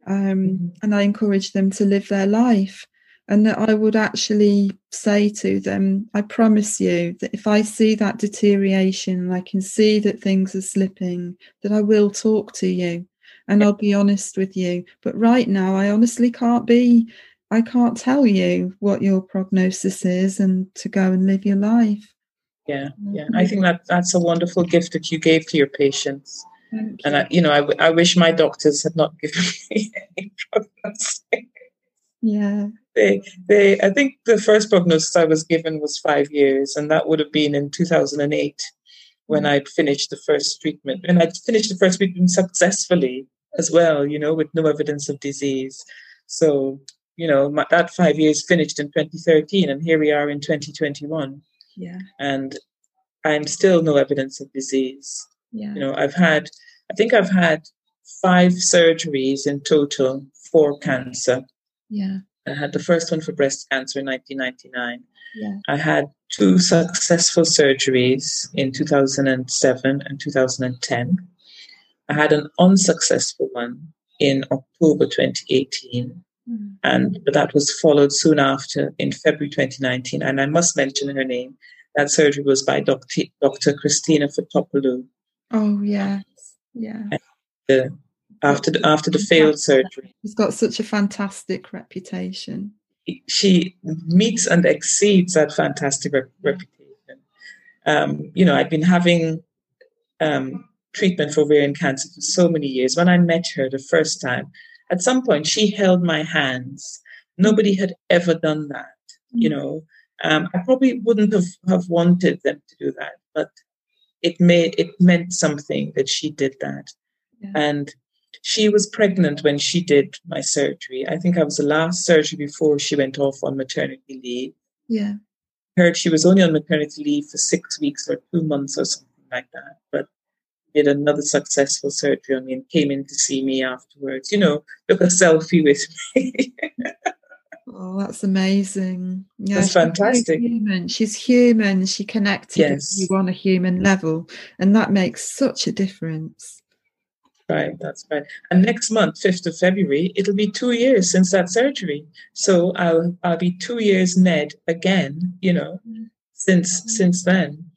Um, mm-hmm. And I encourage them to live their life and that I would actually say to them, I promise you that if I see that deterioration, and I can see that things are slipping, that I will talk to you and I'll be honest with you. But right now, I honestly can't be, I can't tell you what your prognosis is and to go and live your life. Yeah, yeah. Mm-hmm. I think that that's a wonderful gift that you gave to your patients. And I, you know, I, I wish my doctors had not given me any prognosis. Yeah. They, they, I think the first prognosis I was given was five years, and that would have been in 2008 when mm. I'd finished the first treatment. And I'd finished the first treatment successfully as well, you know, with no evidence of disease. So, you know, my, that five years finished in 2013, and here we are in 2021. Yeah. And I'm still no evidence of disease. Yeah. You know, I've had, I think I've had five surgeries in total for cancer. Yeah. I had the first one for breast cancer in 1999. Yeah. I had two successful surgeries in 2007 and 2010. I had an unsuccessful one in October 2018. Mm. And that was followed soon after in February 2019. And I must mention her name. That surgery was by Dr. Dr. Christina Fotopoulou. Oh, yes. Yeah. Uh, after the, after the failed surgery. She's got such a fantastic reputation. She meets and exceeds that fantastic rep- reputation. Um, you know, I've been having um, treatment for ovarian cancer for so many years. When I met her the first time, at some point she held my hands. Nobody had ever done that. You Mm. know, um, I probably wouldn't have, have wanted them to do that, but it made it meant something that she did that. Yeah. And she was pregnant when she did my surgery. I think I was the last surgery before she went off on maternity leave. Yeah. Heard she was only on maternity leave for six weeks or two months or something like that, but did another successful surgery on me and came in to see me afterwards. You know, took a selfie with me. Oh, that's amazing. Yeah, That's she's fantastic. Human. She's human. She connected with you on a human level, and that makes such a difference. Right, that's right. And next month, fifth of February, it'll be two years since that surgery. So I'll I'll be two years NED again. You know, since since then.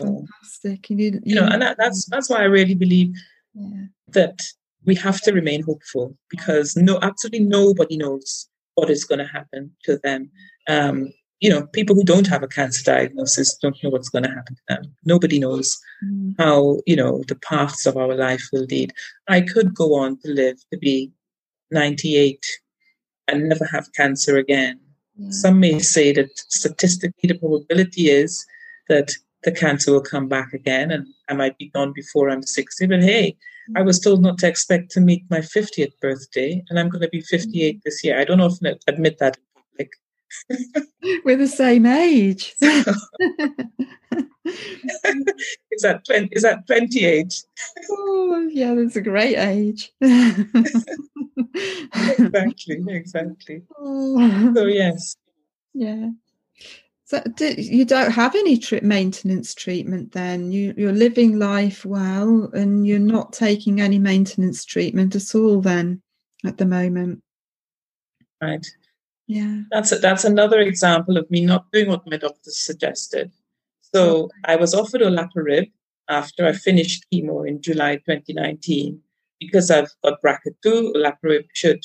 Oh, fantastic. And you, you know, and that, that's that's why I really believe yeah. that we have to remain hopeful because no, absolutely nobody knows what is going to happen to them. Um, you know, people who don't have a cancer diagnosis don't know what's going to happen to them. Nobody knows Mm. how you know the paths of our life will lead. I could go on to live to be 98 and never have cancer again. Yeah. Some may say that statistically the probability is that the cancer will come back again and I might be gone before I'm 60. But hey, I was told not to expect to meet my 50th birthday and I'm going to be 58 this year. I don't often admit that. We're the same age. is that 20, is that 28? oh, yeah, that's a great age. exactly, exactly. Oh, So yes, yeah. So do, you don't have any tri- maintenance treatment then? You, you're living life well and you're not taking any maintenance treatment at all then at the moment. right. Yeah. That's a, that's another example of me not doing what my doctor suggested. So I was offered olaparib after I finished chemo in July 2019 because I've got BRCA2. Olaparib should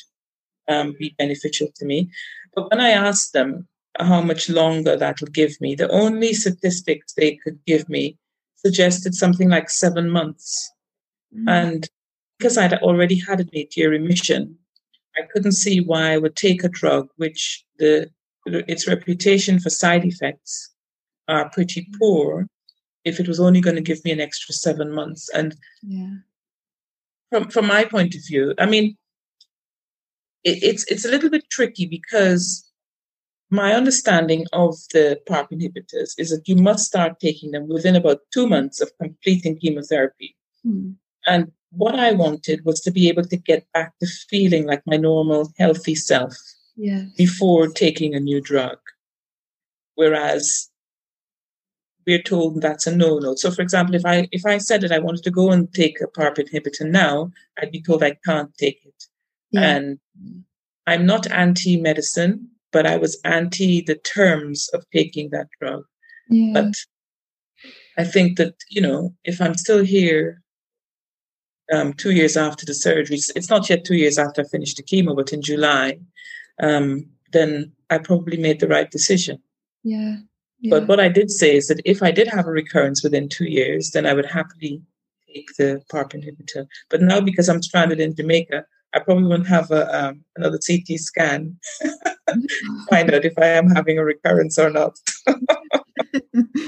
um, be beneficial to me. But when I asked them how much longer that will give me, the only statistics they could give me suggested something like seven months. Mm. And because I'd already had an eight year remission, I couldn't see why I would take a drug which the its reputation for side effects are pretty poor if it was only going to give me an extra seven months. And yeah. from from my point of view, I mean, it, it's it's a little bit tricky because my understanding of the PARP inhibitors is that you must start taking them within about two months of completing chemotherapy. Mm. And what I wanted was to be able to get back to feeling like my normal, healthy self Yeah. before taking a new drug. Whereas we're told that's a no-no. So, for example, if I if I said that I wanted to go and take a PARP inhibitor now, I'd be told I can't take it. Yeah. And I'm not anti-medicine, but I was anti the terms of taking that drug. yeah. But I think that, you know, if I'm still here um, two years after the surgery, it's- it's not yet two years after I finished the chemo, but in July, um, then I probably made the right decision. yeah. Yeah. But what I did say is that if I did have a recurrence within two years, then I would happily take the PARP inhibitor. But now, because I'm stranded in Jamaica, I probably won't have a, um, another CT scan find out if I am having a recurrence or not.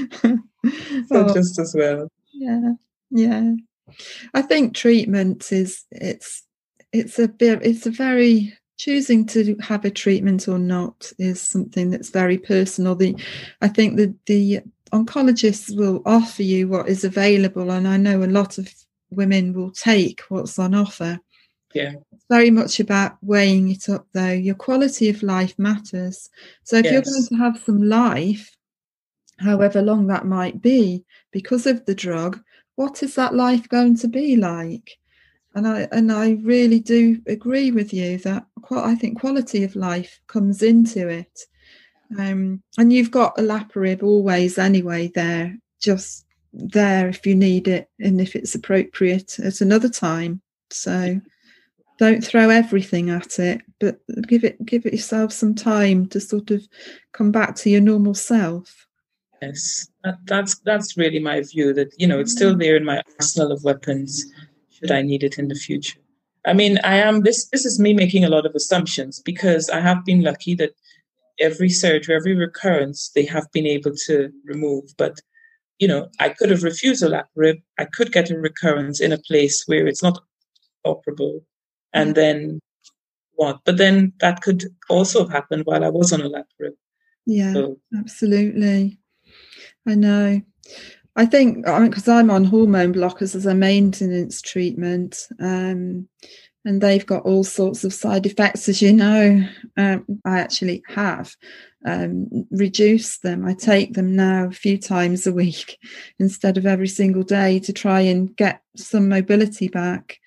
So Oh, just as well. yeah yeah i think treatment is it's it's a bit it's a very choosing to have a treatment or not is something that's very personal. The I think that the oncologists will offer you what is available, and I know a lot of women will take what's on offer. Yeah. It's very much about weighing it up though. Your quality of life matters. So if yes. you're going to have some life, however long that might be, because of the drug, what is that life going to be like? And I and I really do agree with you that I think quality of life comes into it. Um, and you've got olaparib always anyway there, just there if you need it and if it's appropriate at another time. So don't throw everything at it, but give it give it yourself some time to sort of come back to your normal self. Yes, that, that's that's really my view. That you know it's still there in my arsenal of weapons, should I need it in the future. I mean, I am this. This is me making a lot of assumptions because I have been lucky that every surgery, every recurrence, they have been able to remove. But you know, I could have refused olaparib. I could get a recurrence in a place where it's not operable and then what? But then that could also have happened while I was on olaparib. Yeah, so. absolutely. I know. I think because I am on hormone blockers as a maintenance treatment, um, and they've got all sorts of side effects, as you know. Um, I actually have um, reduced them. I take them now a few times a week instead of every single day to try and get some mobility back.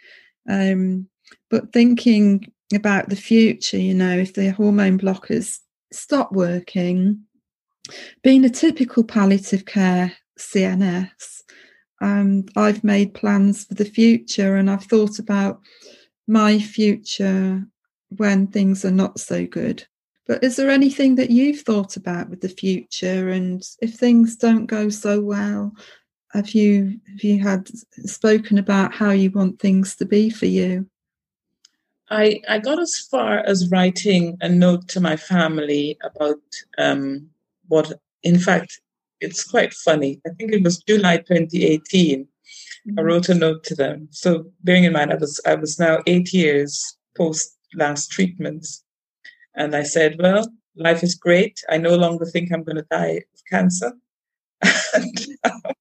Um, but thinking about the future, you know, if the hormone blockers stop working, being a typical palliative care CNS, um, I've made plans for the future and I've thought about my future when things are not so good. But is there anything that you've thought about with the future? And if things don't go so well, have you have you had spoken about how you want things to be for you? I, I got as far as writing a note to my family about um, what, in fact, it's quite funny. I think it was July 2018. Mm-hmm. I wrote a note to them. So bearing in mind, I was I was now eight years post last treatments, and I said, "Well, life is great. I no longer think I'm going to die of cancer." and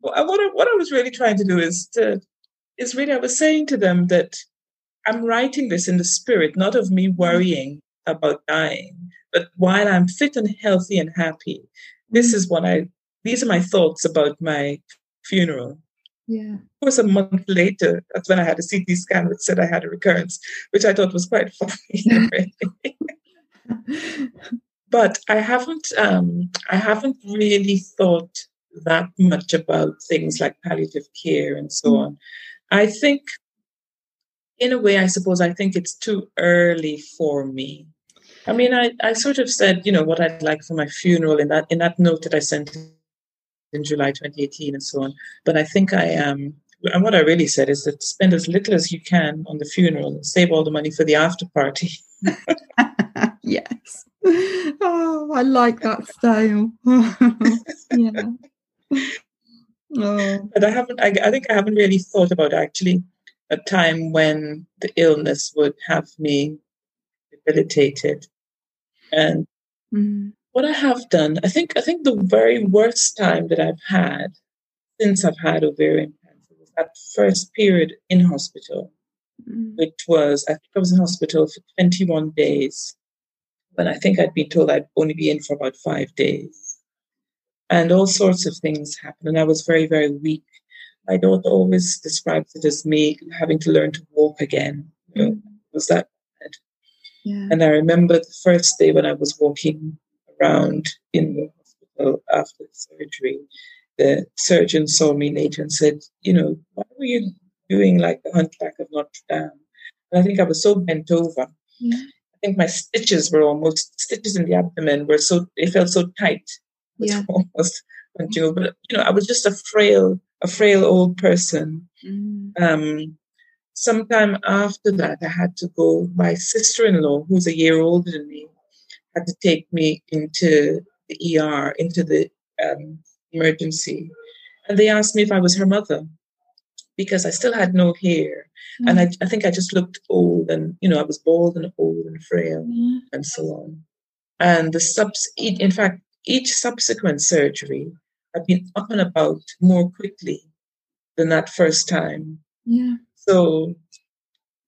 what I, what I was really trying to do is to is really I was saying to them that I'm writing this in the spirit, not of me worrying about dying, but while I'm fit and healthy and happy, this is what I, these are my thoughts about my funeral. Yeah. Of course, a month later, that's when I had a CT scan which said I had a recurrence, which I thought was quite funny. but I haven't, um, I haven't really thought that much about things like palliative care and so mm. on. I think in a way, I suppose I think it's too early for me. I mean, I, I sort of said, you know, what I'd like for my funeral in that in that note that I sent in July 2018 and so on. But I think I am, um, and what I really said is that spend as little as you can on the funeral and save all the money for the after party. yes. Oh, I like that style. yeah. Oh. But I haven't. I, I think I haven't really thought about actually a time when the illness would have me debilitated. And mm-hmm. what I have done, I think, I think the very worst time that I've had since I've had ovarian cancer was that first period in hospital, mm-hmm. which was, I think I was in hospital for 21 days. When I think I'd been told I'd only be in for about five days. And all sorts of things happened. And I was very, very weak my daughter always describes it as me having to learn to walk again. You know, mm. was that? Yeah. And I remember the first day when I was walking around in the hospital after the surgery, the surgeon saw me later and said, You know, why were you doing like the hunchback of Notre Dame? And I think I was so bent over. Yeah. I think my stitches were almost stitches in the abdomen were so they felt so tight. Yeah. Almost but you know, I was just a frail a frail old person. Mm. Um, sometime after that, I had to go. My sister in law, who's a year older than me, had to take me into the ER, into the um, emergency. And they asked me if I was her mother. because I still had no hair. Mm. And I, I think I just looked old and, you know, I was bald and old and frail mm. and so on. And the subs, in fact, each subsequent surgery, I've been up and about more quickly than that first time. Yeah. So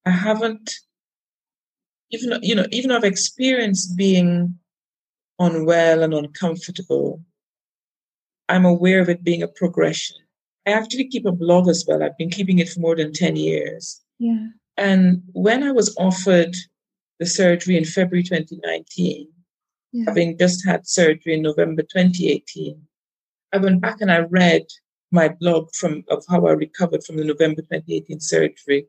I haven't, even, you know, even I've experienced being unwell and uncomfortable, I'm aware of it being a progression. I actually keep a blog as well. I've been keeping it for more than 10 years. Yeah. And when I was offered the surgery in February 2019, yeah. having just had surgery in November 2018, I went back and I read my blog from of how I recovered from the November 2018 surgery.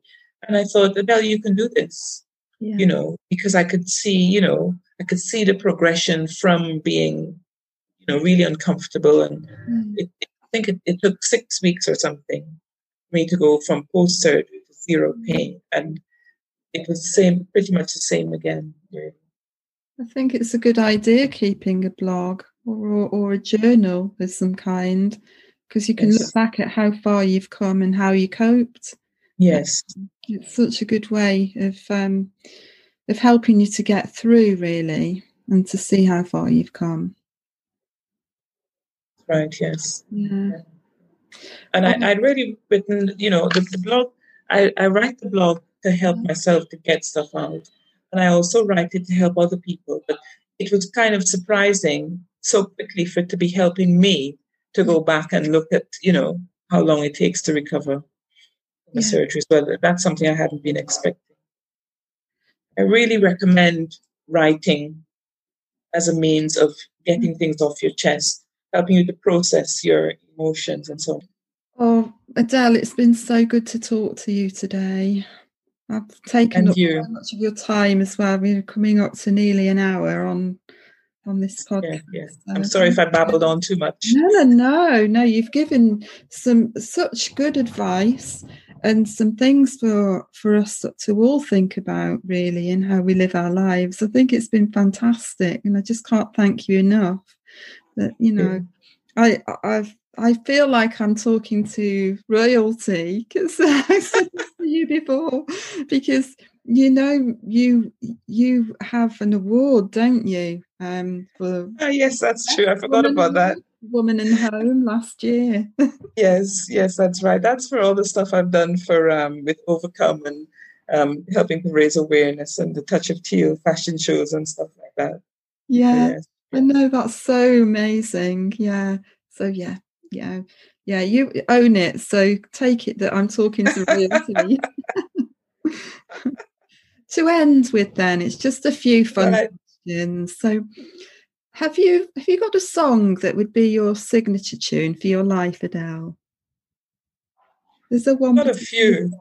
And I thought, Adele, you can do this. Yeah. You know, because I could see, you know, I could see the progression from being, you know, really uncomfortable and mm. it, think it, it took six weeks or something for me to go from post surgery to zero mm. pain. And it was the same, pretty much the same again. I think it's a good idea keeping a blog or, or a journal of some kind because you can yes. look back at how far you've come and how you coped. Yes, it's such a good way of um, of helping you to get through, really, and to see how far you've come right yes yeah and I, I'd really written, you know, the, the blog, I, I write the blog to help myself to get stuff out. And I also write it to help other people. But it was kind of surprising so quickly for it to be helping me to go back and look at, you know, how long it takes to recover from the yeah. surgery as well. That's something I hadn't been expecting. I really recommend writing as a means of getting mm-hmm. things off your chest helping you to process your emotions and so on. Oh, Adele, it's been so good to talk to you today. I've taken and up you. so much of your time as well. We're coming up to nearly an hour on on this podcast. Yeah, yeah. I'm sorry if I babbled on too much. No, no, no, no. You've given some such good advice and some things for for us to all think about really in how we live our lives. I think it's been fantastic, and I just can't thank you enough that you know i i've I feel like I'm talking to royalty because I said this to you before because you know you you have an award, don't you? Um, for oh, yes, that's true. I forgot about that. Woman in Home last year. yes, yes, that's right. That's for all the stuff I've done for um, with Ovacome and um, helping to raise awareness and the touch of teal fashion shows and stuff like that. Yeah. Yes. I know that's so amazing. Yeah. So yeah, yeah, yeah. You own it. So take it that I'm talking to reality. to end with, then it's just a few fun right. questions. So, have you have you got a song that would be your signature tune for your life, Adele? There's a one. I've got a few.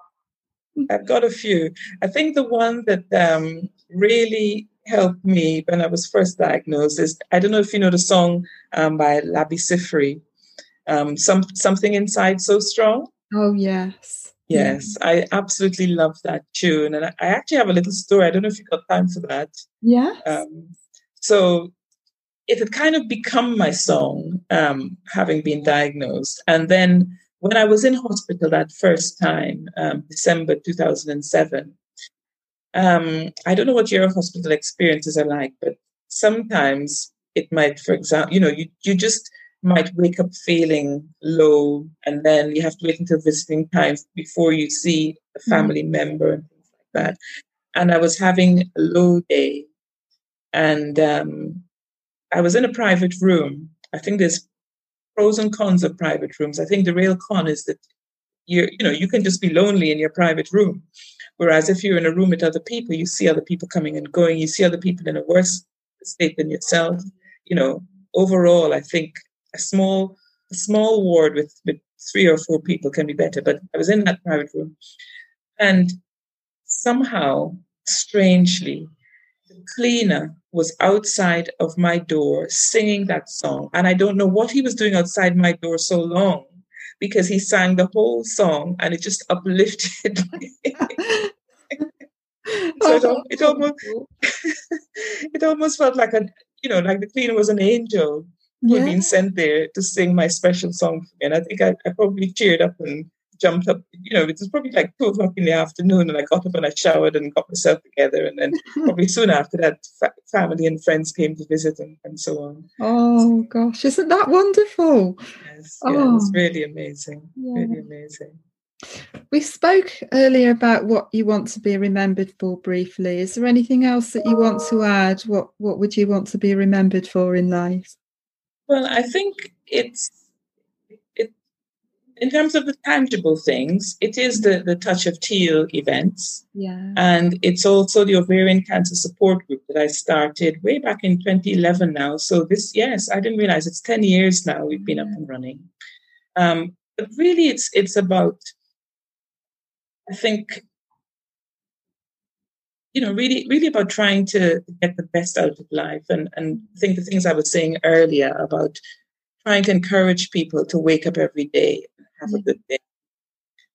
I've got a few. I think the one that um, really helped me when I was first diagnosed is I don't know if you know the song um, by Labi Siffre, um, some something inside so strong. Oh yes. Yes, I absolutely love that tune, and I, actually have a little story. I don't know if you got time for that. Yeah. Um, so it had kind of become my song, um, having been diagnosed, and then when I was in hospital that first time, um, December two thousand and seven, um, I don't know what your hospital experiences are like, but sometimes it might, for example, you know, you, you just might wake up feeling low and then you have to wait until visiting time before you see a mm-hmm. family mm-hmm. member and things like that. And I was having a low day and um, I was in a private room. I think there's pros and cons of private rooms. I think the real con is that you you know you can just be lonely in your private room Whereas if you're in a room with other people, you see other people coming and going, you see other people in a worse state than yourself. You know, overall, I think a small a small ward with, with three or four people can be better. But I was in that private room, and somehow, strangely, the cleaner was outside of my door singing that song, and I don't know what he was doing outside my door so long because he sang the whole song and it just uplifted me. so it, oh, it almost it almost felt like a you know like the cleaner was an angel who yeah. had been sent there to sing my special song for me. And I think I, I probably cheered up and jumped up, you know, it was probably like two o'clock in the afternoon, and I got up and I showered and got myself together. And then probably soon after that, fa- family and friends came to visit and, and so on. Oh, gosh, isn't that wonderful? Yes, yeah, oh. it was oh. really amazing. Yeah. Really amazing. We spoke earlier about what you want to be remembered for briefly. Is there anything else that you want to add? What what would you want to be remembered for in life? Well, I think it's it in terms of the tangible things, it is the, the touch of teal events. Yeah. And it's also the ovarian cancer support group that I started way back in 2011 now. So this yes, I didn't realize it's 10 years now we've been yeah. up and running. Um, but really it's it's about I think, you know, really, really about trying to get the best out of life. And, and I think the things I was saying earlier about trying to encourage people to wake up every day and have a good day,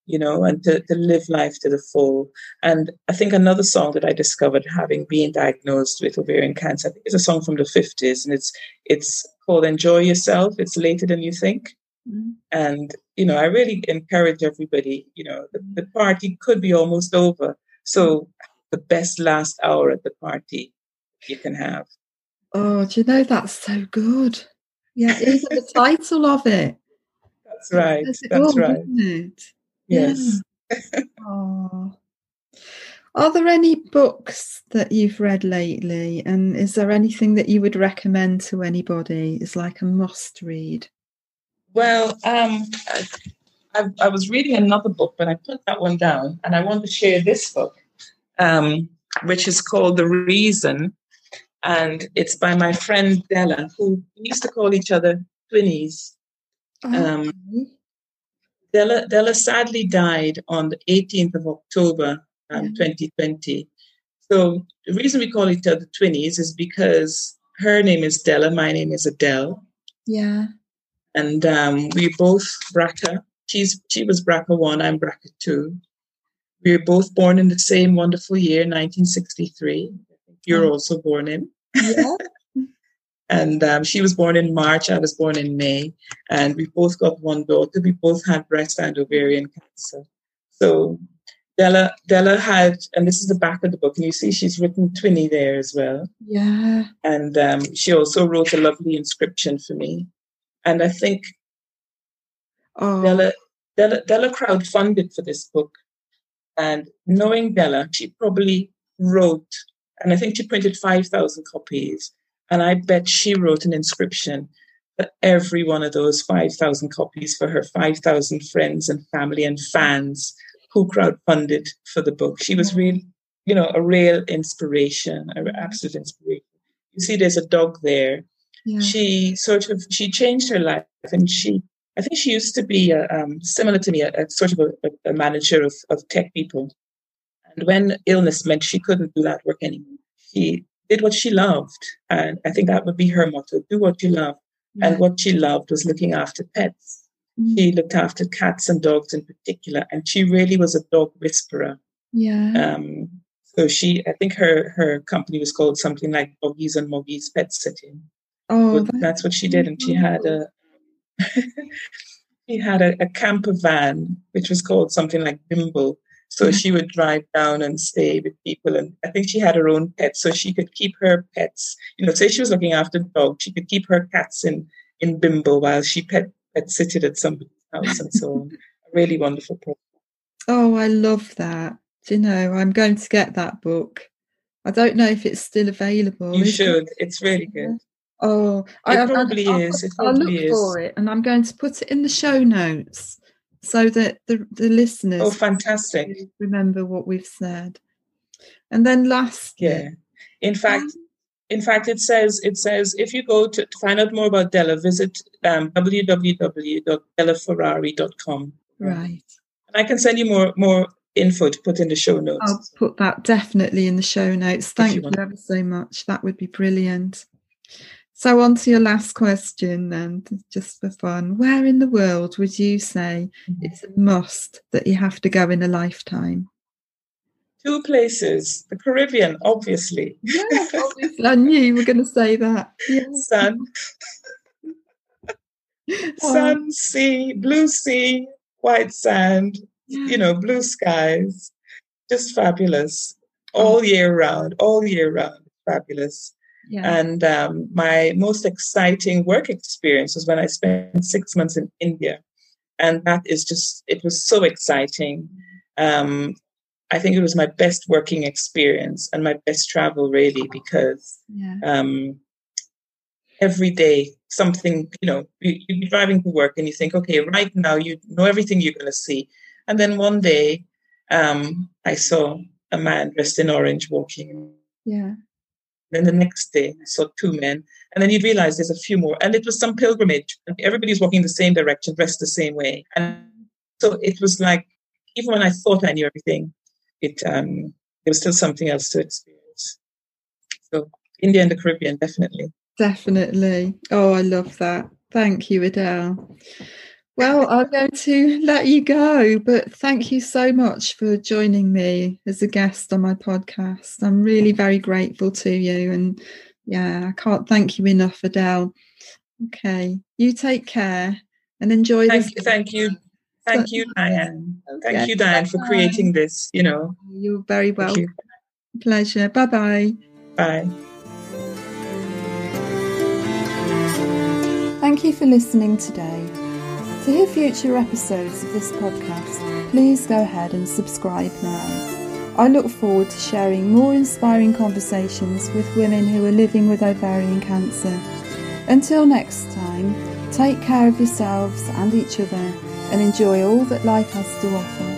you know, and to, to live life to the full. And I think another song that I discovered having been diagnosed with ovarian cancer, I think it's a song from the 50s and it's, it's called Enjoy Yourself. It's later than you think. Mm-hmm. And, you know, I really encourage everybody, you know, the, the, party could be almost over. So the best last hour at the party you can have. Oh, do you know that's so good? Yeah, even the title of it. That's right. That's right. Yes. Yeah. oh. Are there any books that you've read lately? And is there anything that you would recommend to anybody? It's like a must read. Well, um, I, I, was reading another book, but I put that one down, and I want to share this book, um, which is called The Reason, and it's by my friend Della, who used to call each other twinnies. Um, Della, Della sadly died on the 18th of October, um, 2020. So the reason we call each other twinnies is because her name is Della, my name is Adele. Yeah and um, we both BRCA. She's she was BRCA one, I'm BRCA two. We were both born in the same wonderful year, 1963. You're also born in. Yeah. and um, she was born in March. I was born in May, and we both got one daughter. We both had breast and ovarian cancer. So Della Della had, and this is the back of the book, and you see she's written Twinny there as well. Yeah. And um, she also wrote a lovely inscription for me. And I think oh. Della, Della, Della crowdfunded for this book. And knowing Bella, she probably wrote, and I think she printed 5,000 copies. And I bet she wrote an inscription for every one of those 5,000 copies for her 5,000 friends and family and fans who crowdfunded for the book. She was really, you know, a real inspiration, an absolute inspiration. You see, there's a dog there yeah. she sort of she changed her life and she i think she used to be a, um, similar to me a, a sort of a, a, manager of, of tech people. And when illness meant she couldn't do that work anymore she did what she loved. And i think that would be her motto do what you love. Yeah. and what she loved was looking after pets. Mm-hmm. she looked after cats and dogs in particular and she really was a dog whisperer. Yeah. Um, so she i think her her company was called something like Doggies and Moggies pet sitting. Oh, that's, that's what she did, and she had a she had a, a, camper van which was called something like Bimble. So mm-hmm. she would drive down and stay with people, and I think she had her own pets, so she could keep her pets. You know, say she was looking after the dog, she could keep her cats in in Bimble while she pet pet sitted at somebody's house and so on. A really wonderful program. Oh, I love that. Do you know, I'm going to get that book. I don't know if it's still available. You should. It? It's really good. Oh, it I, probably I, is. It I'll look is. for it, and I'm going to put it in the show notes so that the the listeners. Oh, fantastic! Remember what we've said, and then last. Yeah, in fact, um, in fact, it says it says if you go to, to find out more about Della, visit um, www.dellaferrari.com. Right. And I can send you more more info to put in the show notes. I'll put that definitely in the show notes. Thank you, you ever so much. That would be brilliant. So, on to your last question, then, just for fun. Where in the world would you say mm-hmm. it's a must that you have to go in a lifetime? Two places. The Caribbean, obviously. Yeah, obviously. I knew you were going to say that. Yeah. Sun. Sun, sea, blue sea, white sand, you know, blue skies, just fabulous all year round, all year round, fabulous. Yeah. And um, my most exciting work experience was when I spent six months in India. And that is just, it was so exciting. Um, I think it was my best working experience and my best travel, really, because yeah. um, every day something, you know, you, you're driving to work and you think, okay, right now you know everything you're going to see. And then one day um, I saw a man dressed in orange walking. Yeah. Then the next day, I saw two men. And then you realize there's a few more. And it was some pilgrimage. And everybody's walking the same direction, dressed the same way. And so it was like, even when I thought I knew everything, it um, there was still something else to experience. So India and the Caribbean, definitely. Definitely. Oh, I love that. Thank you, Adele. Well, I'm going to let you go, but thank you so much for joining me as a guest on my podcast. I'm really very grateful to you. And yeah, I can't thank you enough, Adele. Okay, you take care and enjoy thank this. You, thank you. Thank you, Diane. Okay. Thank you, Diane, for creating this. You know, you're very welcome. You. Pleasure. Bye-bye. Bye. Thank you for listening today. To hear future episodes of this podcast, please go ahead and subscribe now. I look forward to sharing more inspiring conversations with women who are living with ovarian cancer. Until next time, take care of yourselves and each other and enjoy all that life has to offer.